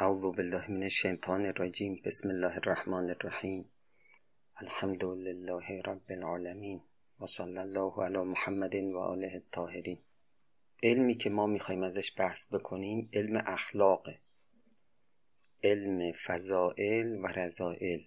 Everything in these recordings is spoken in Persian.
اعوذ بالله من الشیطان الرجیم بسم الله الرحمن الرحیم الحمد لله رب العالمین و صلی الله علی محمد و آله الطاهرین. علمی که ما می‌خوایم ازش بحث بکنیم علم اخلاق علم فضائل و رضائل.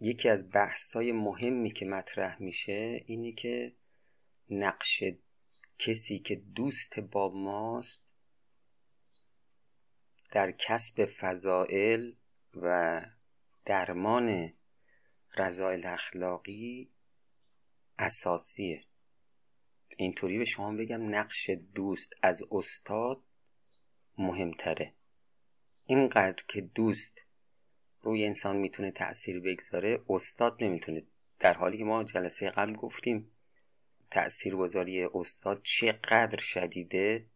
یکی از بحث های مهمی که مطرح میشه اینه که نقش کسی که دوست با ماست در کسب فضائل و درمان رضایل اخلاقی اساسیه. اینطوری به شما بگم نقش دوست از استاد مهمتره. اینقدر که دوست روی انسان می‌تونه تأثیر بگذاره استاد نمی‌تونه. در حالی که ما جلسه قبل گفتیم تأثیرگذاری استاد چقدر شدیده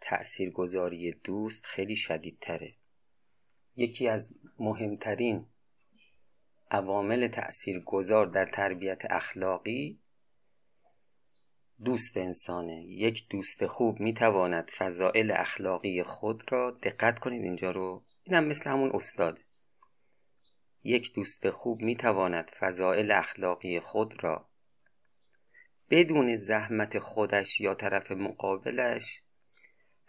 تأثیرگذاری دوست خیلی شدیدتره. یکی از مهمترین عوامل تأثیرگذار در تربیت اخلاقی دوست انسانه. یک دوست خوب می‌تواند فضائل اخلاقی خود را دقت کنید. اینجا رو اینم مثل همون استاده یک دوست خوب می‌تواند فضائل اخلاقی خود را بدون زحمت خودش یا طرف مقابلش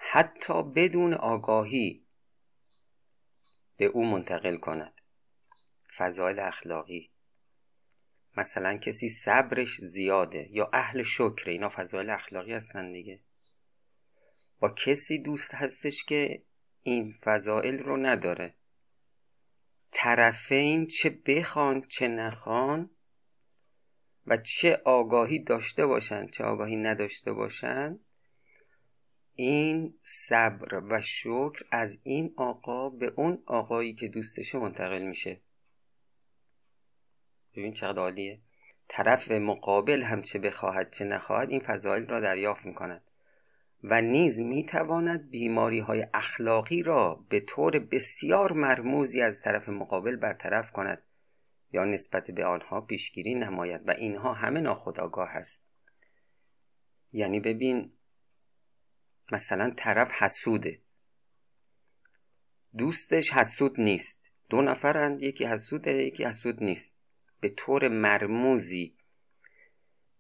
حتی بدون آگاهی به او منتقل کند. فضایل اخلاقی. مثلا کسی صبرش زیاده یا اهل شکر اینا فضایل اخلاقی هستن دیگه. با کسی دوست هستش که این فضائل رو نداره. طرفین چه بخوان چه نخوان و چه آگاهی داشته باشند چه آگاهی نداشته باشند این صبر و شکر از این آقا به اون آقایی که دوستشه منتقل میشه. ببین چقدر عالیه. طرف مقابل هم چه بخواهد چه نخواهد این فضایل را دریافت می‌کند و نیز می‌تواند بیماری های اخلاقی را به طور بسیار مرموزی از طرف مقابل برطرف کند یا نسبت به آنها پیشگیری نماید و اینها همه ناخودآگاه است. یعنی ببین مثلا طرف حسوده. دوستش حسود نیست. دو نفرند یکی حسوده یکی حسود نیست. به طور مرموزی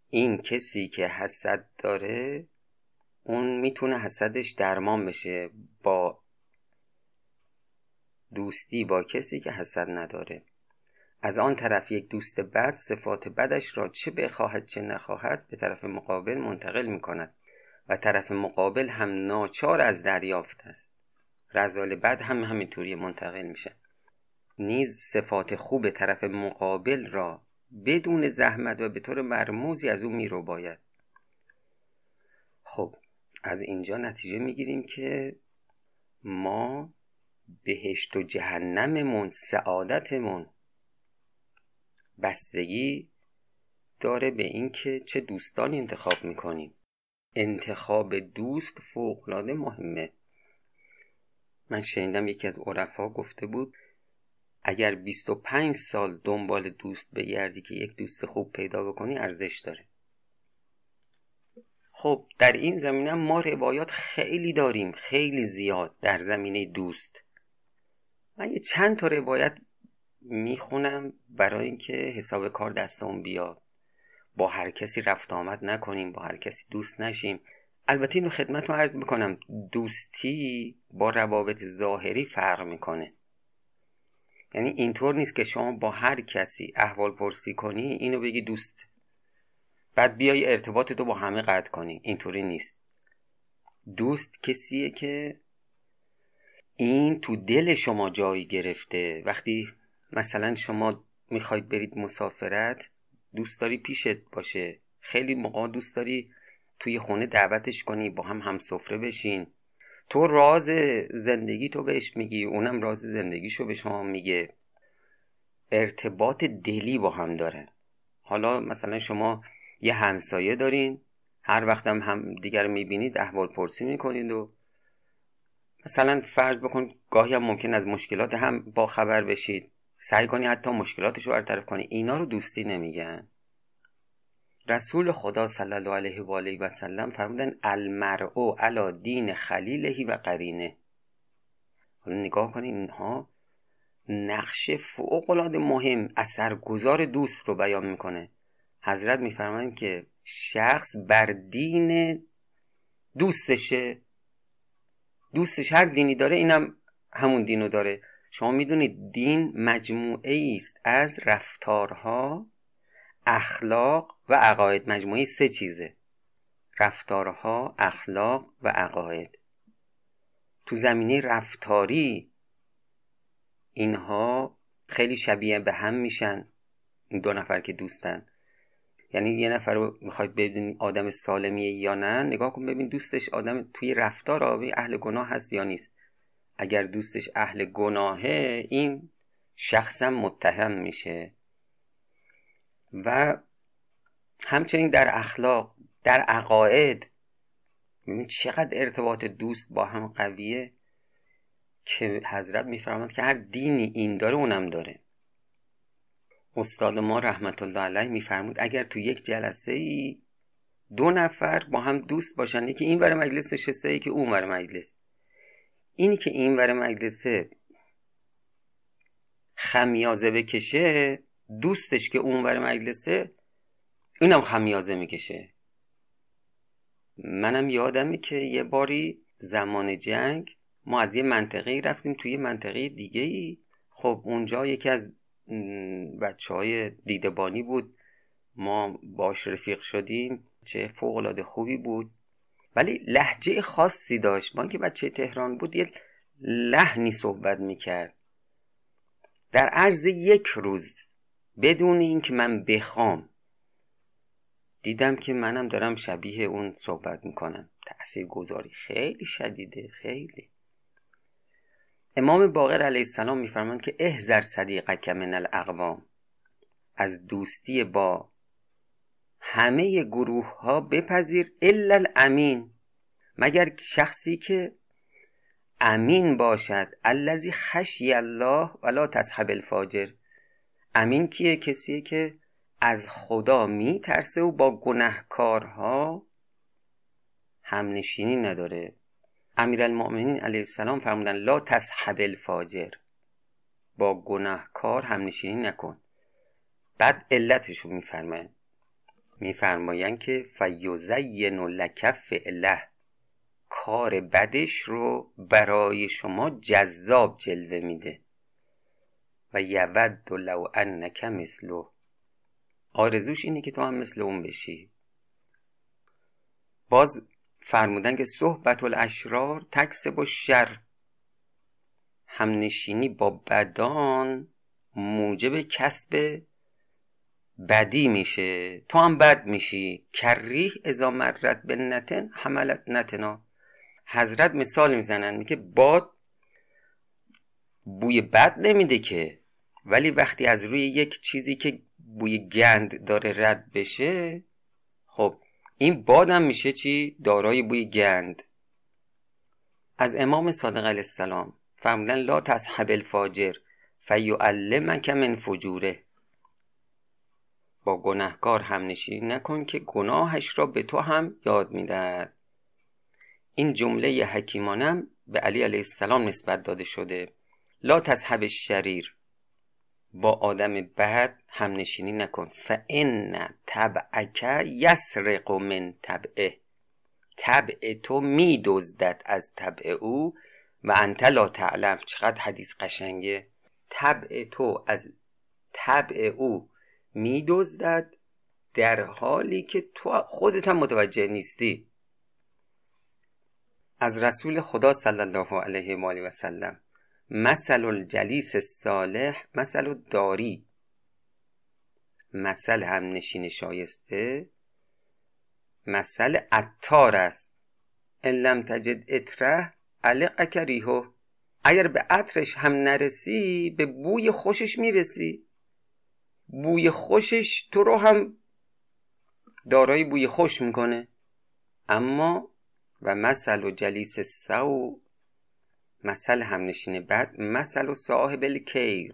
این کسی که حسد داره اون می‌تونه حسدش درمان بشه با دوستی با کسی که حسد نداره. از آن طرف یک دوست بد صفات بدش را چه بخواهد چه نخواهد به طرف مقابل منتقل می کند و طرف مقابل هم ناچار از دریافت است. رزال بد هم همینطوری منتقل میشه. نیز صفات خوب طرف مقابل را بدون زحمت و به طور مرموزی از او میرو باید. خب از اینجا نتیجه می‌گیریم که ما بهشت و جهنممون سعادتمون بستگی داره به اینکه چه دوستانی انتخاب می‌کنیم. انتخاب دوست فوقلاده مهمه. من شنیدم یکی از عرفا گفته بود اگر 25 سال دنبال دوست بگردی که یک دوست خوب پیدا بکنی ارزش داره. خب در این زمینه ما روایات خیلی داریم خیلی زیاد در زمینه دوست. من یه چند تا روایت می‌خونم برای اینکه حساب کار دستمون بیاد. با هر کسی رفت آمد نکنیم با هر کسی دوست نشیم. البته اینو خدمت رو عرض می‌کنم دوستی با روابط ظاهری فرق می‌کنه. یعنی اینطور نیست که شما با هر کسی احوال پرسی کنی اینو بگی دوست. بعد بیای ارتباط تو با همه قطع کنی. اینطوری نیست. دوست کسیه که این تو دل شما جایی گرفته. وقتی مثلا شما می‌خواید برید مسافرت دوست داری پیشت باشه. خیلی موقع دوست داری توی خونه دعوتش کنی با هم هم سفره بشین. تو راز زندگی تو بهش میگی اونم راز زندگیشو به شما میگه. ارتباط دلی با هم دارن حالا مثلا شما یه همسایه دارین هر وقتم هم, هم دیگر می‌بینید احوال پرسی می‌کنید و مثلا فرض بکن گاهی هم ممکن از مشکلات هم با خبر بشید. سعی کنی حتی مشکلاتش رو برطرف کنی. اینا رو دوستی نمیگن. رسول خدا صلی الله علیه و آله و سلم فرمودن المرء علی دین خلیلهی و قرینه. حالا نگاه کنید اینها نقش فوقالعاده مهم اثرگذار دوست رو بیان می‌کنه. حضرت میفرمایند که شخص بر دین دوستشه. دوستش هر دینی داره اینم همون دینو داره. شما می‌دونید دین مجموعه است از رفتارها اخلاق و عقاید. مجموعه سه چیزه. رفتارها اخلاق و عقاید. تو زمینه رفتاری اینها خیلی شبیه به هم میشن. دو نفر که دوستن. یعنی یه نفر رو می‌خواید ببینید آدم سالمیه یا نه نگاه کن ببین دوستش آدم توی رفتار آبی اهل گناه هست یا نیست. اگر دوستش اهل گناهه این شخصم متهم میشه. و همچنین در اخلاق در عقاید چقدر ارتباط دوست با هم قویه که حضرت میفرماد که هر دینی این داره اونم داره. استاد ما رحمت الله علیه میفرمود اگر تو یک جلسه ای دو نفر با هم دوست باشن یکی این ور مجلس نشسته که اون ور مجلس. اینی که این ور مجلسه خمیازه بکشه دوستش که اون ور مجلسه اینم خمیازه می‌کشه. منم یادمه که یه باری زمان جنگ ما از یه منطقه رفتیم توی منطقه دیگه ای خب اونجا یکی از بچه های دیدبانی بود. ما باش رفیق شدیم چه فوق خوبی بود. ولی لحجه خاصی داشت. با اینکه بچه تهران بود یه لحنی صحبت می‌کرد. در عرض یک روز بدون اینکه من بخوام دیدم که منم دارم شبیه اون صحبت می‌کنم. تأثیر گذاری خیلی شدیده خیلی. امام باقر علیه السلام میفرماند که احذر صدیقک من الاقوام. از دوستی با همه گروه ها بپذیر الا الامین مگر شخصی که امین باشد الذی خشی الله ولا تصحب الفاجر. امین کیه؟ کسیه که از خدا میترسه و با گنهکارها همنشینی نداره. امیرالمؤمنین علیه السلام فرمودن لا تصحب الفاجر. با گناهکار همنشینی نکن. بعد علتشو میفرمایند میفرمایند که فیزین لک فعله کار بدش رو برای شما جذاب جلوه میده. و یود لو انک مثلو آرزوش اینه که تو هم مثل اون بشی. باز فرمودن که صحبت الاشرار تکسب و شر همنشینی با بدان موجب کسب بدی میشه. تو هم بد میشی. کریح ازا مرت به نتن حملت نتنا حضرت مثال می‌زنن میگه باد بوی بد نمیده که. ولی وقتی از روی یک چیزی که بوی گند داره رد بشه خب این بادم میشه چی؟ دارای بوی گند. از امام صادق علیه السلام فرمودن لا تصحب الفاجر فیعلمک من فجوره. با گناهکار هم نشینی نکن که گناهش را به تو هم یاد می‌دهد. این جمله حکیمانم به علی علیه السلام نسبت داده شده. لا تصحب الشریر. با آدم بد هم نشینی نکن. فان طبعک یسرق من طبعه. طبع تو میدزدد از طبع او و انت لا تعلم. چقدر حدیث قشنگه. طبع تو از طبع او میدزدد در حالی که تو خودت هم متوجه نیستی. از رسول خدا صلی الله علیه و آله و سلم مثل الجلیس صالح مثل داری مثل هم نشین شایسته مثل اتار است. ان لم تجد اطره علق ریحو اگر به عطرش هم نرسی به بوی خوشش می‌رسی. بوی خوشش تو رو هم دارای بوی خوش می‌کنه. اما و مثل و جلیس سو مثل همنشین بد مثل و صاحب الکیر.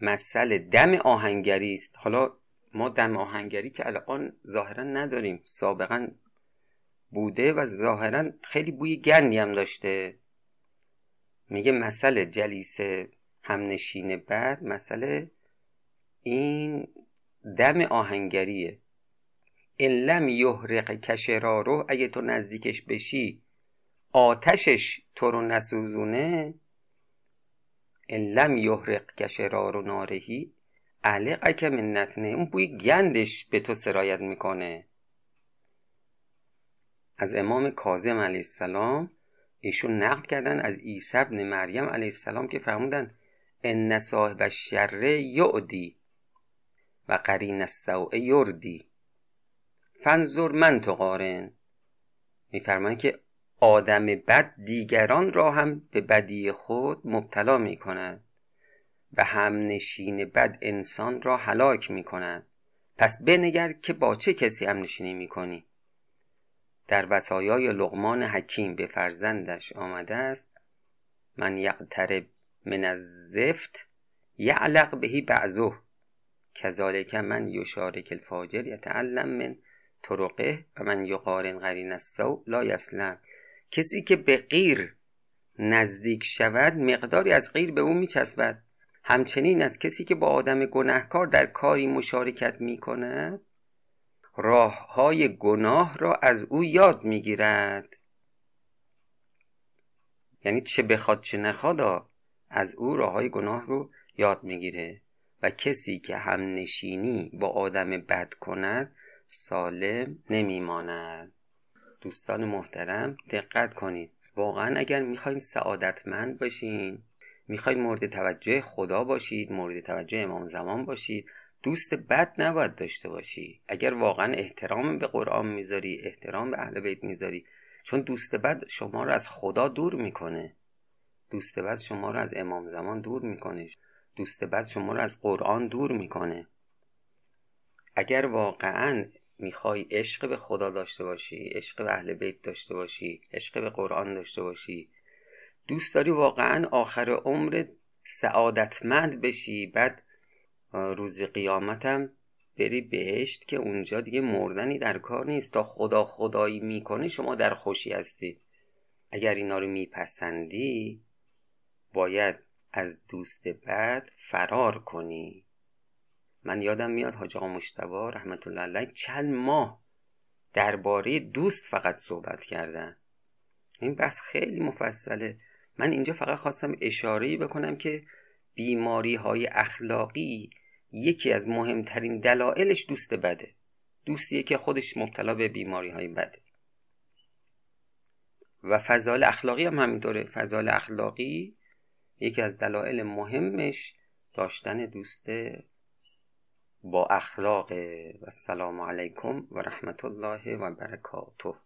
مثل دم آهنگری است. حالا ما دم آهنگری که الان ظاهرا نداریم. سابقا بوده و ظاهرا خیلی بوی گندی هم داشته. میگه مسئله جلیس همنشین بعد مسئله این دم آهنگریه. این لم یحرق کشرارو اگه تو نزدیکش بشی آتشش تو رو نسوزونه. این لم یحرق کشرارو نارهی علقک من نتنه. اون بوی گندش به تو سرایت می‌کنه. از امام کاظم علیه السلام ایشون نقل کردن از عیسی ابن مریم علیه السلام که فرمودن ان صاحب الشر یعدی. و قرین السوء یردی. فنظر من تو قارن. میفرمایند که آدم بد دیگران را هم به بدی خود مبتلا می کند و همنشین بد انسان را هلاک می کند پس بنگر که با چه کسی همنشینی می کنی در وسایای لغمان حکیم به فرزندش آمده است من یقترب من از زفت یعلق بهی بعضه. کذالک من یشارک الفاجر یتعلم من طرقه و من یقارن قرین السو لا یسلم. کسی که به غیر نزدیک شود مقداری از غیر به او میچسبد. همچنین از کسی که با آدم گناهکار در کاری مشارکت می کند راه های گناه را از او یاد می‌گیرد. یعنی چه بخواد چه نخواد از او راه های گناه رو یاد می‌گیره. و کسی که هم نشینی با آدم بد کند سالم نمیماند. دوستان محترم دقت کنید. واقعا اگر می‌خواین سعادتمند باشین می‌خواید مورد توجه خدا باشید مورد توجه امام زمان باشید دوست بد نباید داشته باشی. اگر واقعا احترام به قرآن می‌ذاری احترام به اهل بیت می‌ذاری چون دوست بد شما رو از خدا دور می‌کنه. دوست بد شما رو از امام زمان دور می‌کنه. دوست بد شما رو از قرآن دور می‌کنه. اگر واقعا می‌خوای عشق به خدا داشته باشی عشق به اهل بیت داشته باشی عشق به قرآن داشته باشی دوست داری واقعا آخر عمر سعادتمند بشی بعد روز قیامتم بری بهشت که اونجا دیگه مردنی در کار نیست. تا خدا خدایی می‌کنه شما در خوشی هستی. اگر اینا رو میپسندی باید از دوست بد فرار کنی. من یادم میاد حاج آقا مشتبا رحمت الله علیه چند ماه درباره دوست فقط صحبت کردن. این بحث خیلی مفصله. من اینجا فقط خواستم اشاره بکنم که بیماری های اخلاقی یکی از مهمترین دلایلش دوست بده. دوستیه که خودش مبتلا به بیماری های بده. و فضال اخلاقی هم همینطوره. فضال اخلاقی یکی از دلایل مهمش داشتن دوست با اخلاق. و السلام علیکم و رحمت الله و برکاته.